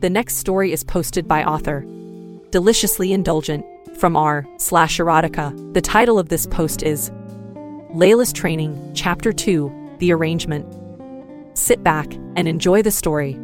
The next story is posted by author Deliciously Indulgent from r slash erotica. The title of this post is Layla's Training, Chapter 2 The Arrangement. Sit back and enjoy the story.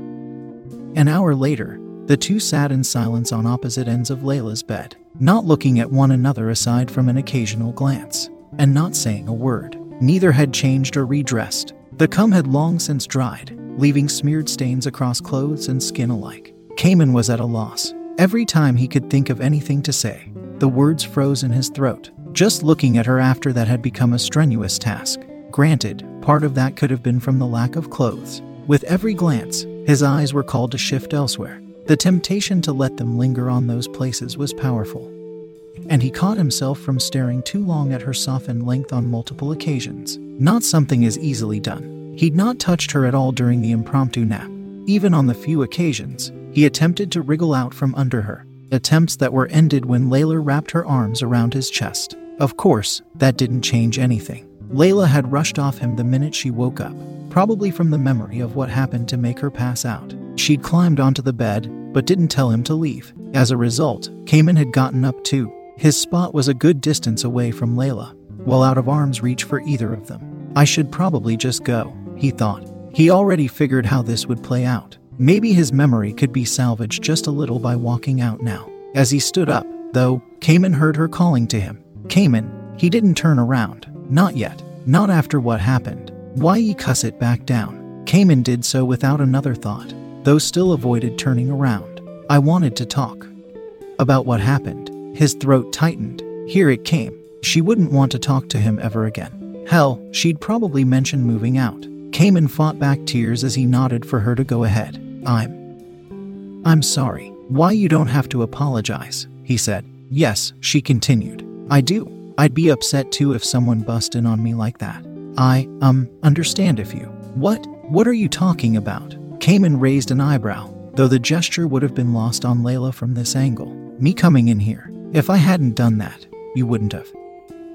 An hour later, the two sat in silence on opposite ends of Layla's bed, not looking at one another aside from an occasional glance, and not saying a word. Neither had changed or redressed. The cum had long since dried, leaving smeared stains across clothes and skin alike. Cayman was at a loss. Every time he could think of anything to say, the words froze in his throat. Just looking at her after that had become a strenuous task. Granted, part of that could have been from the lack of clothes. With every glance, his eyes were called to shift elsewhere. The temptation to let them linger on those places was powerful. And he caught himself from staring too long at her softened length on multiple occasions. Not something as easily done. He'd not touched her at all during the impromptu nap. Even on the few occasions, he attempted to wriggle out from under her, attempts that were ended when Layla wrapped her arms around his chest. Of course, that didn't change anything. Layla had rushed off him the minute she woke up, probably from the memory of what happened to make her pass out. She'd climbed onto the bed, but didn't tell him to leave. As a result, Cayman had gotten up too. His spot was a good distance away from Layla, while out of arm's reach for either of them. I should probably just go, he thought. He already figured how this would play out. Maybe his memory could be salvaged just a little by walking out now. As he stood up, though, Cayman heard her calling to him. Cayman, he didn't turn around. Not yet. Not after what happened. Why ye cuss it back down? Cayman did so without another thought, though still avoided turning around. I wanted to talk. About what happened. His throat tightened. Here it came. She wouldn't want to talk to him ever again. Hell, she'd probably mention moving out. Cayman fought back tears as he nodded for her to go ahead. I'm. I'm sorry. Why you don't have to apologize, he said. Yes, she continued. I do. I'd be upset too if someone bust in on me like that. I, um, understand if you. What? What are you talking about? Cayman raised an eyebrow, though the gesture would have been lost on Layla from this angle. Me coming in here. If I hadn't done that, you wouldn't have.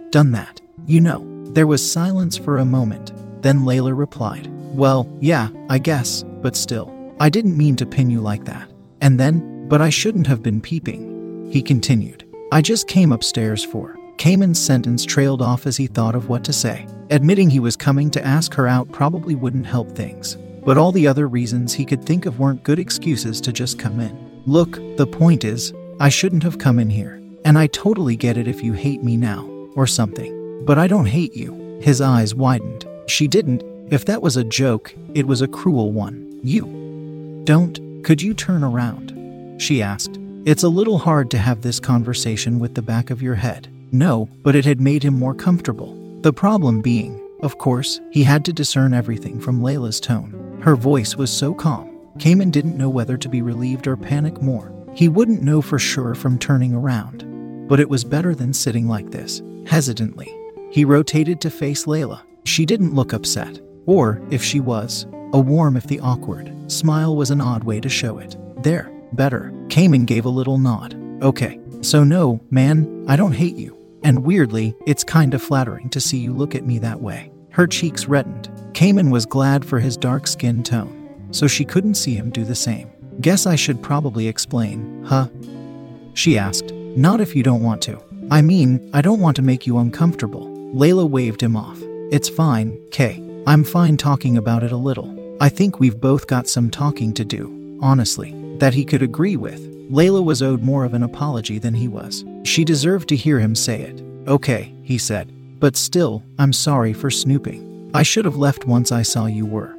Done that. You know. There was silence for a moment. Then Layla replied, Well, yeah, I guess, but still. I didn't mean to pin you like that. And then, but I shouldn't have been peeping. He continued. I just came upstairs for. Cayman's sentence trailed off as he thought of what to say. Admitting he was coming to ask her out probably wouldn't help things. But all the other reasons he could think of weren't good excuses to just come in. Look, the point is, I shouldn't have come in here. And I totally get it if you hate me now, or something. But I don't hate you. His eyes widened. She didn't. If that was a joke, it was a cruel one. You. Don't, could you turn around? She asked. It's a little hard to have this conversation with the back of your head. No, but it had made him more comfortable. The problem being, of course, he had to discern everything from Layla's tone. Her voice was so calm. Cayman didn't know whether to be relieved or panic more. He wouldn't know for sure from turning around. But it was better than sitting like this, hesitantly. He rotated to face Layla. She didn't look upset. Or, if she was, warm if the awkward. Smile was an odd way to show it. There, better. Cayman gave a little nod. Okay, so no, man, I don't hate you. And weirdly, it's kinda flattering to see you look at me that way. Her cheeks reddened. Cayman was glad for his dark skin tone, so she couldn't see him do the same. Guess I should probably explain, huh? She asked. Not if you don't want to. I mean, I don't want to make you uncomfortable. Layla waved him off. It's fine, Kay. I'm fine talking about it a little. I think we've both got some talking to do, honestly, that he could agree with. Layla was owed more of an apology than he was. She deserved to hear him say it. Okay, he said. But still, I'm sorry for snooping. I should have left once I saw you were.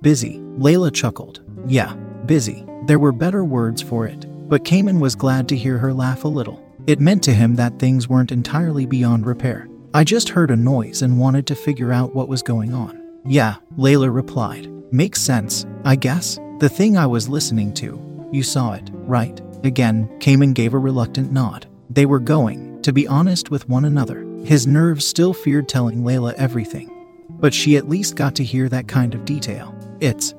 Busy. Layla chuckled. Yeah, busy. There were better words for it. But Cayman was glad to hear her laugh a little. It meant to him that things weren't entirely beyond repair. I just heard a noise and wanted to figure out what was going on. Yeah, Layla replied. Makes sense, I guess. The thing I was listening to. You saw it, right? Again, Cayman gave a reluctant nod. They were going, to be honest with one another. His nerves still feared telling Layla everything. But she at least got to hear that kind of detail. It's.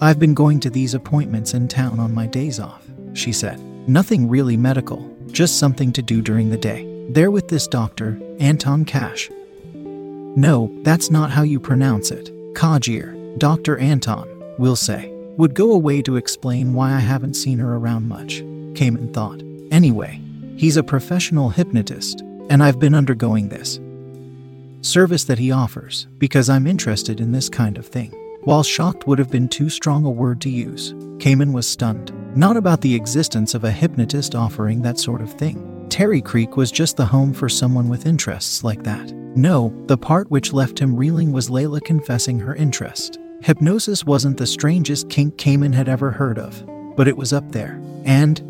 I've been going to these appointments in town on my days off, she said. Nothing really medical, just something to do during the day. There with this doctor, Anton Cash. No, that's not how you pronounce it. Kajir, Dr. Anton, we'll say, would go away to explain why I haven't seen her around much, Cayman thought. Anyway, he's a professional hypnotist, and I've been undergoing this service that he offers because I'm interested in this kind of thing. While shocked would have been too strong a word to use, Cayman was stunned. Not about the existence of a hypnotist offering that sort of thing. Terry Creek was just the home for someone with interests like that. No, the part which left him reeling was Layla confessing her interest. Hypnosis wasn't the strangest kink Cayman had ever heard of, but it was up there. And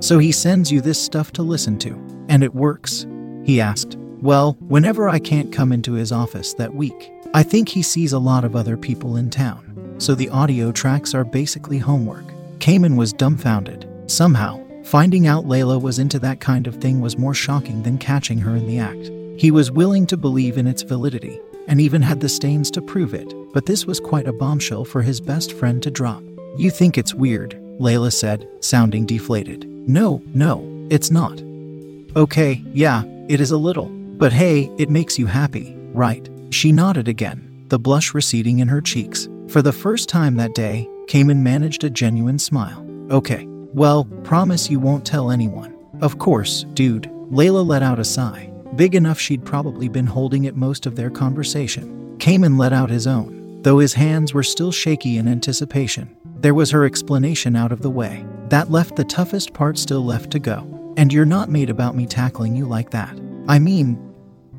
so he sends you this stuff to listen to, and it works? He asked. Well, whenever I can't come into his office that week, I think he sees a lot of other people in town, so the audio tracks are basically homework. Cayman was dumbfounded. Somehow, finding out Layla was into that kind of thing was more shocking than catching her in the act. He was willing to believe in its validity, and even had the stains to prove it, but this was quite a bombshell for his best friend to drop. You think it's weird, Layla said, sounding deflated. No, no, it's not. Okay, yeah, it is a little. But hey, it makes you happy, right? She nodded again, the blush receding in her cheeks. For the first time that day, Cayman managed a genuine smile. Okay, well, promise you won't tell anyone. Of course, dude. Layla let out a sigh, big enough she'd probably been holding it most of their conversation. Cayman let out his own, though his hands were still shaky in anticipation. There was her explanation out of the way. That left the toughest part still left to go. And you're not made about me tackling you like that. I mean,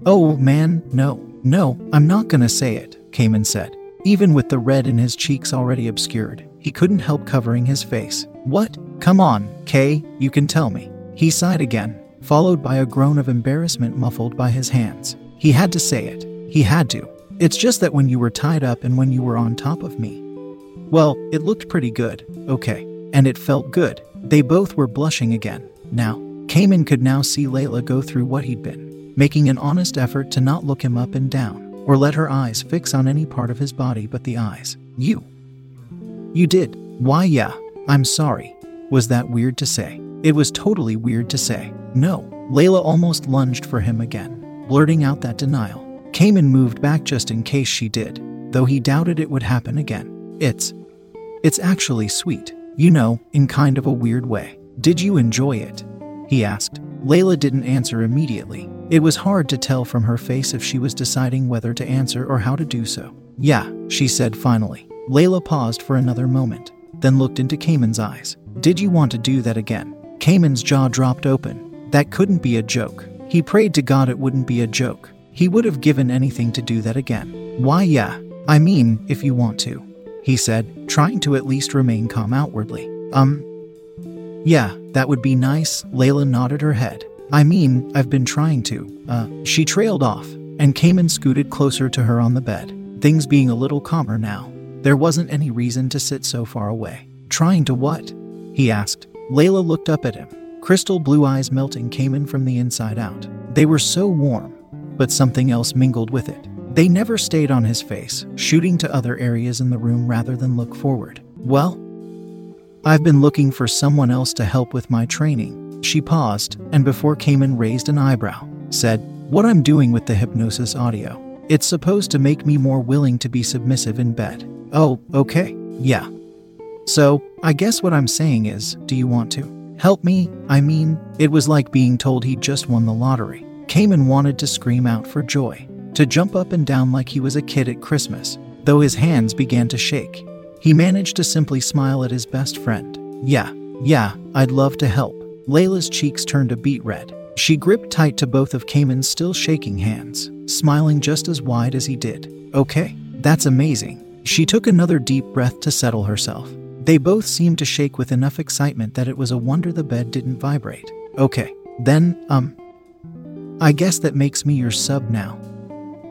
oh man, no. No, I'm not gonna say it, Cayman said. Even with the red in his cheeks already obscured, he couldn't help covering his face. What? Come on, Kay, you can tell me. He sighed again, followed by a groan of embarrassment muffled by his hands. He had to say it. He had to. It's just that when you were tied up and when you were on top of me. Well, it looked pretty good, okay. And it felt good. They both were blushing again. Now, Cayman could now see Layla go through what he'd been making an honest effort to not look him up and down, or let her eyes fix on any part of his body but the eyes. You. You did. Why, yeah. I'm sorry. Was that weird to say? It was totally weird to say. No. Layla almost lunged for him again, blurting out that denial. Cayman moved back just in case she did, though he doubted it would happen again. It's. It's actually sweet. You know, in kind of a weird way. Did you enjoy it? He asked. Layla didn't answer immediately, it was hard to tell from her face if she was deciding whether to answer or how to do so. Yeah, she said finally. Layla paused for another moment, then looked into Cayman's eyes. Did you want to do that again? Cayman's jaw dropped open. That couldn't be a joke. He prayed to God it wouldn't be a joke. He would have given anything to do that again. Why, yeah. I mean, if you want to, he said, trying to at least remain calm outwardly. Um, yeah, that would be nice. Layla nodded her head. I mean, I've been trying to. Uh, she trailed off, and Cayman scooted closer to her on the bed, things being a little calmer now. There wasn't any reason to sit so far away. Trying to what? He asked. Layla looked up at him, crystal blue eyes melting Cayman from the inside out. They were so warm, but something else mingled with it. They never stayed on his face, shooting to other areas in the room rather than look forward. Well, I've been looking for someone else to help with my training, she paused, and before Cayman raised an eyebrow, said, What I'm doing with the hypnosis audio. It's supposed to make me more willing to be submissive in bed. Oh, okay. Yeah. So, I guess what I'm saying is, do you want to? Help me? I mean, it was like being told he'd just won the lottery. Cayman wanted to scream out for joy, to jump up and down like he was a kid at Christmas, though his hands began to shake. He managed to simply smile at his best friend. Yeah, Yeah, I'd love to help. Layla's cheeks turned a beet red. She gripped tight to both of Cayman's still shaking hands, smiling just as wide as he did. Okay, that's amazing. She took another deep breath to settle herself. They both seemed to shake with enough excitement that it was a wonder the bed didn't vibrate. Okay, then, um, I guess that makes me your sub now.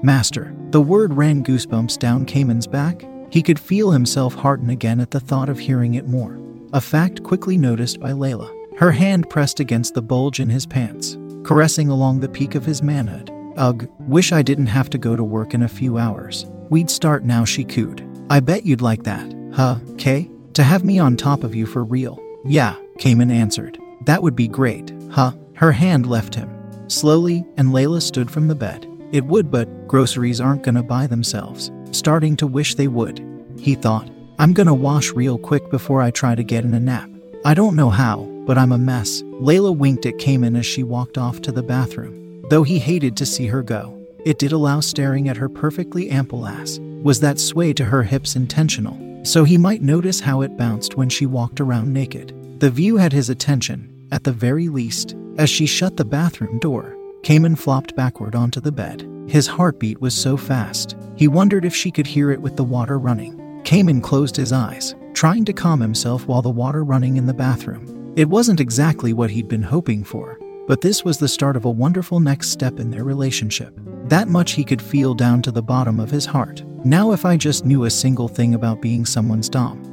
Master. The word ran goosebumps down Cayman's back. He could feel himself hearten again at the thought of hearing it more. A fact quickly noticed by Layla. Her hand pressed against the bulge in his pants, caressing along the peak of his manhood. Ugh, wish I didn't have to go to work in a few hours. We'd start now, she cooed. I bet you'd like that, huh, Kay? To have me on top of you for real. Yeah, Cayman answered. That would be great, huh? Her hand left him. Slowly, and Layla stood from the bed. It would, but groceries aren't gonna buy themselves. Starting to wish they would. He thought, I'm gonna wash real quick before I try to get in a nap. I don't know how, but I'm a mess. Layla winked at Cayman as she walked off to the bathroom. Though he hated to see her go, it did allow staring at her perfectly ample ass. Was that sway to her hips intentional? So he might notice how it bounced when she walked around naked. The view had his attention, at the very least. As she shut the bathroom door, Cayman flopped backward onto the bed. His heartbeat was so fast, he wondered if she could hear it with the water running. Cayman closed his eyes, trying to calm himself while the water running in the bathroom. It wasn't exactly what he'd been hoping for, but this was the start of a wonderful next step in their relationship. That much he could feel down to the bottom of his heart. Now, if I just knew a single thing about being someone's Dom.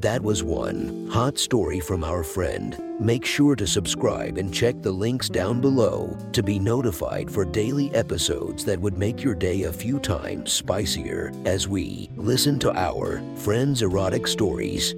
That was one hot story from our friend. Make sure to subscribe and check the links down below to be notified for daily episodes that would make your day a few times spicier as we listen to our friends' erotic stories.